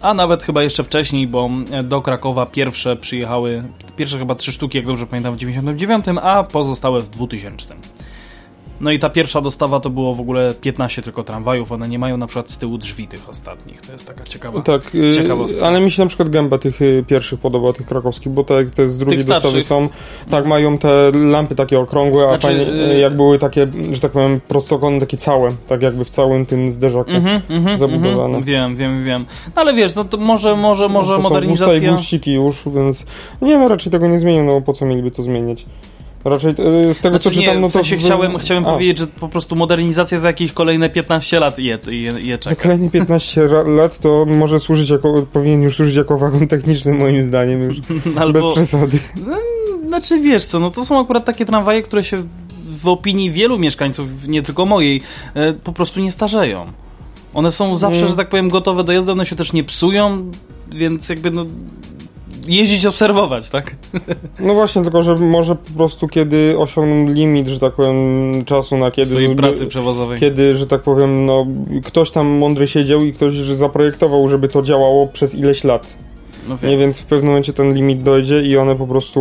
a nawet chyba jeszcze wcześniej, bo do Krakowa pierwsze przyjechały, pierwsze chyba trzy sztuki, jak dobrze pamiętam, w 99, a pozostałe w 2000. No i ta pierwsza dostawa to było w ogóle 15 tylko tramwajów, one nie mają na przykład z tyłu drzwi tych ostatnich, to jest taka ciekawa. Tak, y, Ciekawostka. ale mi się na przykład gęba tych y, pierwszych podoba, tych krakowskich, bo te, te z drugiej dostawy są, tak, mają te lampy takie okrągłe, a Znaczy, fajnie, y- jak były takie, że tak powiem, prostokątne, takie całe, tak jakby w całym tym zderzaku. Mhm, mhm, zabudowane. mhm. Wiem, wiem, wiem. No ale wiesz, no to może, może, może to Są gusta i modernizacja... już, więc nie no, raczej tego nie zmienią, no po co mieliby to zmieniać? Raczej y, z tego co Znaczy, czytam, nie, no w to... sensie w- chciałem, chciałem a, powiedzieć, że po prostu modernizacja za jakieś kolejne 15 lat je, je, je Za czeka. kolejne 15 ra- lat to może służyć jako, powinien już służyć jako wagon techniczny moim zdaniem już, bez Albo, przesady. znaczy wiesz co, no to są akurat takie tramwaje, które się w opinii wielu mieszkańców, nie tylko mojej, e, po prostu nie starzeją. One są zawsze, Mm. że tak powiem, gotowe do jazdy, one się też nie psują, więc jakby no jeździć, obserwować, tak? No właśnie, tylko że może po prostu kiedy osiągną limit, że tak powiem, czasu na kiedy... Swojej pracy przewozowej. Kiedy, że tak powiem, no ktoś tam mądry siedział i ktoś że zaprojektował, żeby to działało przez ileś lat. No wiem. Nie, więc w pewnym momencie ten limit dojdzie i one po prostu,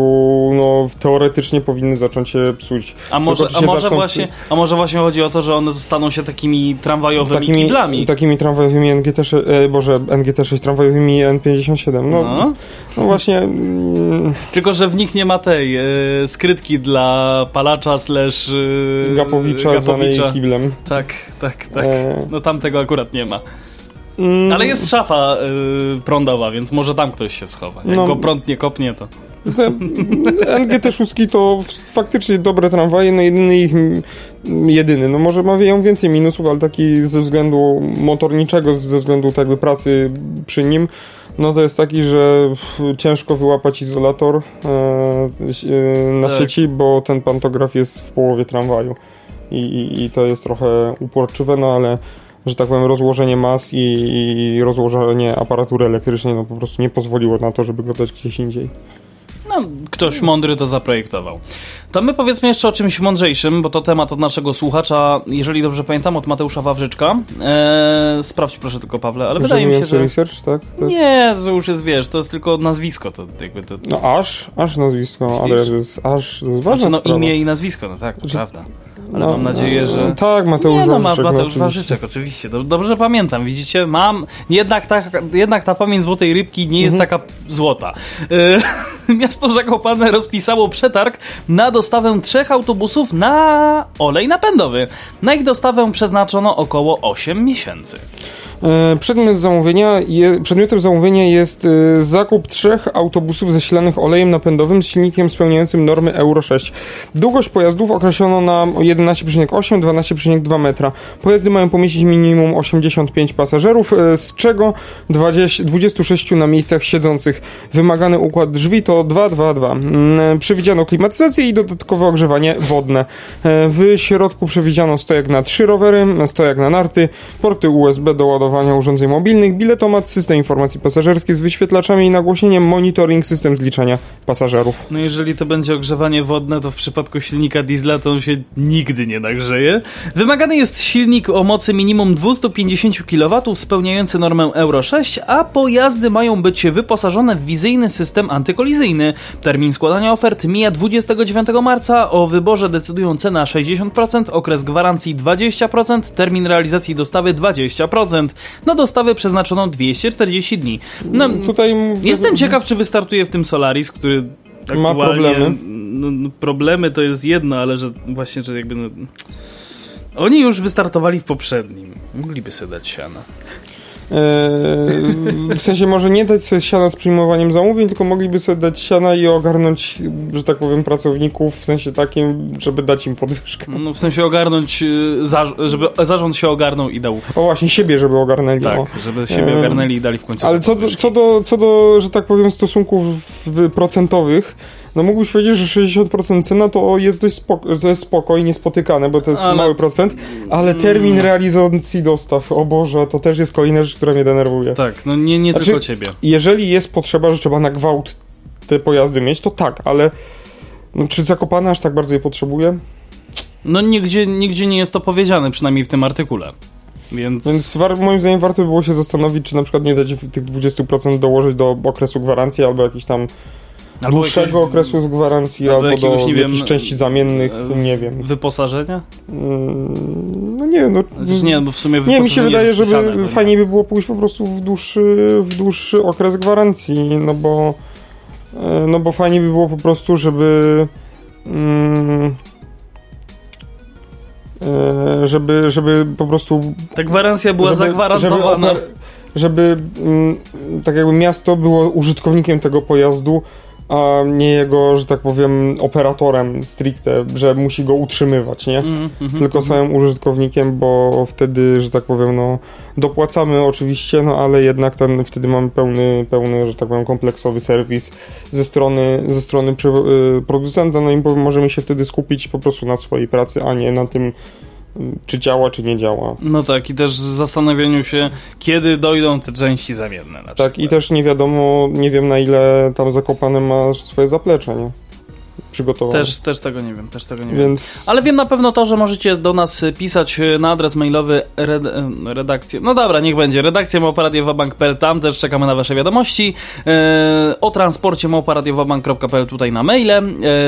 no teoretycznie powinny zacząć się psuć. A może, a może zaczną- właśnie, a może właśnie chodzi o to, że one staną się takimi tramwajowymi Takimi, kiblami. takimi tramwajowymi NGT6, e, Boże, NGT6, tramwajowymi N57. No, no. No. właśnie, mm, Tylko, że w nich nie ma tej e, skrytki dla palacza slash e, Gapowicza, zwanej Gapowicza. kiblem. Tak, tak, tak. E, No tam tego akurat nie ma. Mm, Ale jest szafa y, prądowa, więc może tam ktoś się schowa. Jak No. go prąd nie kopnie, to... Te NGT6 to faktycznie dobre tramwaje, no jedyny ich, jedyny, no może mają więcej minusów, ale taki ze względu motorniczego, ze względu tak jakby pracy przy nim, no to jest taki, że ciężko wyłapać izolator e, e, na Tak. sieci, bo ten pantograf jest w połowie tramwaju i, i, i to jest trochę uporczywe, no ale że tak powiem, rozłożenie mas i, i rozłożenie aparatury elektrycznej no po prostu nie pozwoliło na to, żeby go dać gdzieś indziej. No, ktoś mądry to zaprojektował. To my powiedzmy jeszcze o czymś mądrzejszym, bo to temat od naszego słuchacza, jeżeli dobrze pamiętam, od Mateusza Wawrzyczka. Eee, sprawdź proszę tylko, Pawle, ale wydaje mi się, że... research, tak? To... Nie, to już jest, wiesz, to jest tylko nazwisko, to jakby to... No aż, aż nazwisko, ale jest aż, to jest ważna Znaczy, no sprawa. imię i nazwisko, no tak, to Znaczy- prawda. Ale No, mam nadzieję, że... Tak, Mateusz nie, no, ma, Wawrzyczek, Mateusz oczywiście. Wawrzyczek, oczywiście. Dob- Dobrze pamiętam, widzicie? Mam. Jednak ta, jednak ta pamięć złotej rybki nie jest Mhm. taka złota. E, Miasto Zakopane rozpisało przetarg na dostawę trzech autobusów na olej napędowy. Na ich dostawę przeznaczono około 8 miesięcy. E, Przedmiot zamówienia je, przedmiotem zamówienia jest e, zakup trzech autobusów zasilanych olejem napędowym z silnikiem spełniającym normy Euro 6. Długość pojazdów określono na 11,8-12,2 metra. Pojazdy mają pomieścić minimum 85 pasażerów, e, z czego 20, 26 na miejscach siedzących. Wymagany układ drzwi to 222. Mm, Przewidziano klimatyzację i dodatkowe ogrzewanie wodne. W środku przewidziano stojak na trzy rowery, stojak na narty, porty USB do ładowania urządzeń mobilnych, biletomat, system informacji pasażerskiej z wyświetlaczami i nagłośnieniem, monitoring, system zliczania pasażerów. No jeżeli to będzie ogrzewanie wodne, to w przypadku silnika diesla to on się nigdy nie nagrzeje. Wymagany jest silnik o mocy minimum 250 kW spełniający normę Euro 6, a pojazdy mają być wyposażone w wizyjny system antykolizyjny. Termin składania ofert mija 29 marca, o wyborze decydują cena 60%, okres gwarancji 20%, termin realizacji dostawy 20%. Na dostawę przeznaczono 240 dni. No, Tutaj m- Jestem ciekaw, czy wystartuje w tym Solaris, który Ma problemy. No, no, problemy to jest jedno, ale że właśnie, że jakby. No, oni już wystartowali w poprzednim. Mogliby sobie dać siana. Eee, w sensie może nie dać sobie siana z przyjmowaniem zamówień, tylko mogliby sobie dać siana i ogarnąć, że tak powiem, pracowników w sensie takim, żeby dać im podwyżkę. No w sensie ogarnąć, y, żeby zarząd się ogarnął i dał. O właśnie, siebie, żeby ogarnęli. Tak, o. żeby siebie Eee, ogarnęli i dali w końcu. Ale co do, co, do, co do, że tak powiem, stosunków procentowych, no mógłbyś powiedzieć, że 60% cena to jest dość spoko, to jest spoko i niespotykane, bo to jest Ale- mały procent, ale termin realizacji dostaw, o Boże, to też jest kolejna rzecz, która mnie denerwuje. Tak, no nie, nie Znaczy- tylko ciebie. Jeżeli jest potrzeba, że trzeba na gwałt te pojazdy mieć, to tak, ale no, czy Zakopane aż tak bardzo je potrzebuje? No nigdzie, nigdzie nie jest to powiedziane, przynajmniej w tym artykule. Więc, Więc war, moim zdaniem warto by było się zastanowić, czy na przykład nie dać tych 20% dołożyć do okresu gwarancji albo jakiś tam albo dłuższego jakiegoś okresu z gwarancji albo albo, do jakiegoś, nie wiem, jakichś części zamiennych, nie wiem. wyposażenia? Mm, No nie wiem, no, Chociaż nie, bo w sumie nie mi się wydaje, bo- fajniej by było pójść po prostu w dłuższy, w dłuższy okres gwarancji, no bo e, no bo fajniej by było po prostu, żeby mm, e, żeby, żeby po prostu Ta gwarancja była żeby, zagwarantowana. Żeby, żeby mm, tak jakby miasto było użytkownikiem tego pojazdu, a nie jego, że tak powiem, operatorem stricte, że musi go utrzymywać, nie? Mhm, mhm, Tylko mhm. samym użytkownikiem, bo wtedy, że tak powiem, no dopłacamy oczywiście, no ale jednak ten, wtedy mamy pełny, pełny, że tak powiem, kompleksowy serwis ze strony, ze strony y, producenta, no i możemy się wtedy skupić po prostu na swojej pracy, a nie na tym, czy działa, czy nie działa. No tak, i też zastanawianiu się, kiedy dojdą te części zamienne. Tak, przykład. i też nie wiadomo, nie wiem na ile tam Zakopane ma swoje zaplecze, nie? Przygotowane. Też, też tego nie wiem, też tego nie wiem. Więc Ale wiem na pewno to, że możecie do nas pisać na adres mailowy red, redakcja. No dobra, niech będzie. Redakcja małparadiowabank.pl, tam też czekamy na wasze wiadomości. E, o transporcie małparadiowabank.pl tutaj na maile. E,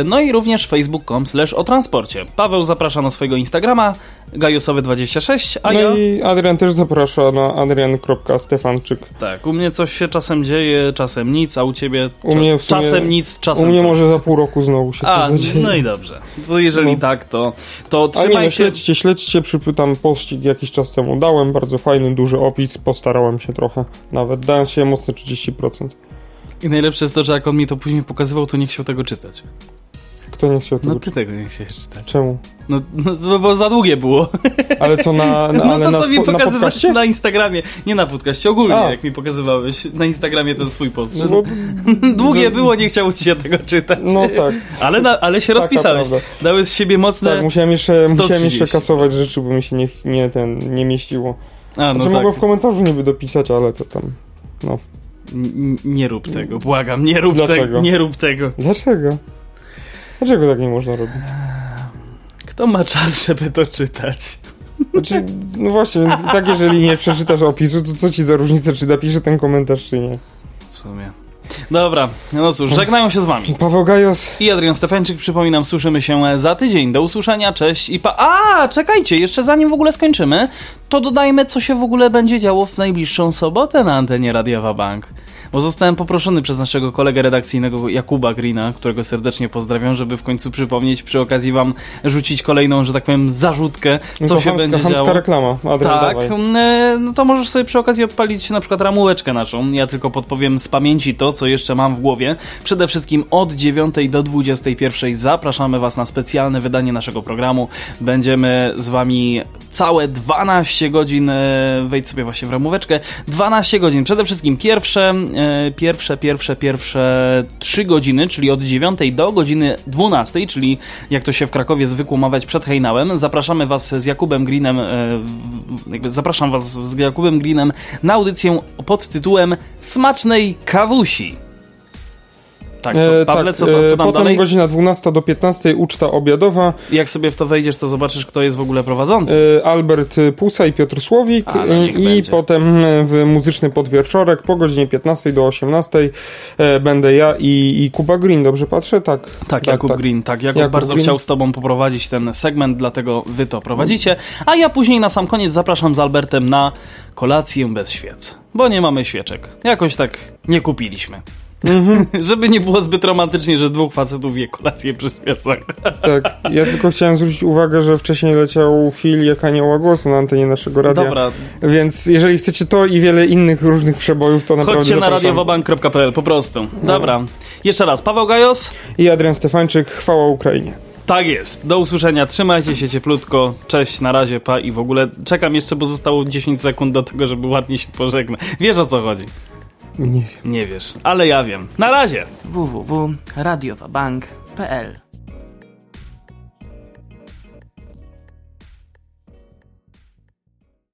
no i również facebook.com slash o transporcie. Paweł zaprasza na swojego Instagrama gajosowy26, a no ja... i Adrian też zaprasza na adrian.stefanczyk. Tak, u mnie coś się czasem dzieje, czasem nic, a u ciebie U mnie sumie- czasem nic, czasem U mnie coś. może za pół roku znowu się A, zadzieje. no i dobrze. To jeżeli No. tak, to, to A nie, no, trzymajcie... śledźcie, śledźcie, przypytam pościg jakiś czas temu dałem, bardzo fajny, duży opis, postarałem się trochę, nawet dałem się mocne 30%. I najlepsze jest to, że jak on mi to później pokazywał, to nie chciał tego czytać. Kto nie chciał tego No ty tego nie chciałeś czytać. Czemu? No, no to bo za długie było. Ale co, na, na, No to na, co mi na pokazywałeś podcaście? na Instagramie. Nie na podcaście, ogólnie A. jak mi pokazywałeś na Instagramie ten swój post. No, długie no- było, nie chciało ci się tego czytać. no tak, Ale, na, ale się rozpisałeś. prawda. Dałeś z siebie mocne... tak, musiałem jeszcze, musiałem 130. jeszcze kasować rzeczy, bo mi się nie, nie, ten, nie mieściło. A, no Znaczy tak. mogłem w komentarzu niby dopisać, ale to tam, no. N- nie rób tego, błagam, nie rób tego, nie rób tego. Dlaczego? Dlaczego tak nie można robić? Kto ma czas, żeby to czytać? Znaczy, no właśnie, więc i tak jeżeli nie przeczytasz opisu, to co ci za różnica, czy napisze ten komentarz, czy nie? W sumie. Dobra, no cóż, żegnają się z wami. Paweł Gajos. I Adrian Stefańczyk, przypominam, słyszymy się za tydzień. Do usłyszenia, cześć i pa... A, czekajcie, jeszcze zanim w ogóle skończymy, to dodajmy, co się w ogóle będzie działo w najbliższą sobotę na antenie Radiowa Bank. Bo zostałem poproszony przez naszego kolegę redakcyjnego Jakuba Greena, którego serdecznie pozdrawiam, żeby w końcu przypomnieć, przy okazji wam rzucić kolejną, że tak powiem, zarzutkę, co to się chamska, będzie chamska działo. reklama. Adrian, Tak, dawaj. e, no to możesz sobie przy okazji odpalić na przykład ramułeczkę naszą. Ja tylko podpowiem z pamięci to, co jeszcze mam w głowie. Przede wszystkim od 9 do 21 zapraszamy Was na specjalne wydanie naszego programu. Będziemy z Wami całe 12 godzin, e, wejdź sobie właśnie w ramóweczkę, 12 godzin. Przede wszystkim pierwsze, e, pierwsze, pierwsze, pierwsze 3 godziny, czyli od 9 do godziny 12, czyli jak to się w Krakowie zwykło mawiać przed hejnałem. Zapraszamy Was z Jakubem Greenem, e, zapraszam Was z Jakubem Greenem na audycję pod tytułem Smacznej kawusi. Tak, E, Pawle, tak, co, tam- co e, tam potem dalej? godzina 12 do 15 uczta obiadowa. Jak sobie w to wejdziesz, to zobaczysz, kto jest w ogóle prowadzący. E, Albert Pusa i Piotr Słowik no e, i będzie. potem e, w muzyczny podwieczorek po godzinie 15 do 18 e, będę ja i, i Kuba Green, dobrze patrzę? Tak. Tak, Jakub Green, tak. Jakub, Jakub bardzo Green. chciał z tobą poprowadzić ten segment, dlatego wy to prowadzicie. A ja później na sam koniec zapraszam z Albertem na kolację bez świec. Bo nie mamy świeczek. Jakoś tak nie kupiliśmy. Mhm. Żeby nie było zbyt romantycznie, że dwóch facetów je kolację przy świecach. Tak, ja tylko chciałem zwrócić uwagę, że wcześniej leciał Phil jak anioła głosu na antenie naszego radia. Dobra, Więc jeżeli chcecie to i wiele innych różnych przebojów, to naprawdę chodźcie na radiowabank.pl, po prostu. Dobra. Jeszcze raz, Paweł Gajos. I Adrian Stefańczyk, chwała Ukrainie. Tak jest. Do usłyszenia. Trzymajcie się cieplutko. Cześć, na razie, pa i w ogóle czekam jeszcze, bo zostało 10 sekund do tego, żeby ładnie się pożegnać. Wiesz o co chodzi? Nie wiem. Nie wiesz, ale ja wiem. Na razie. www.radiowabank.pl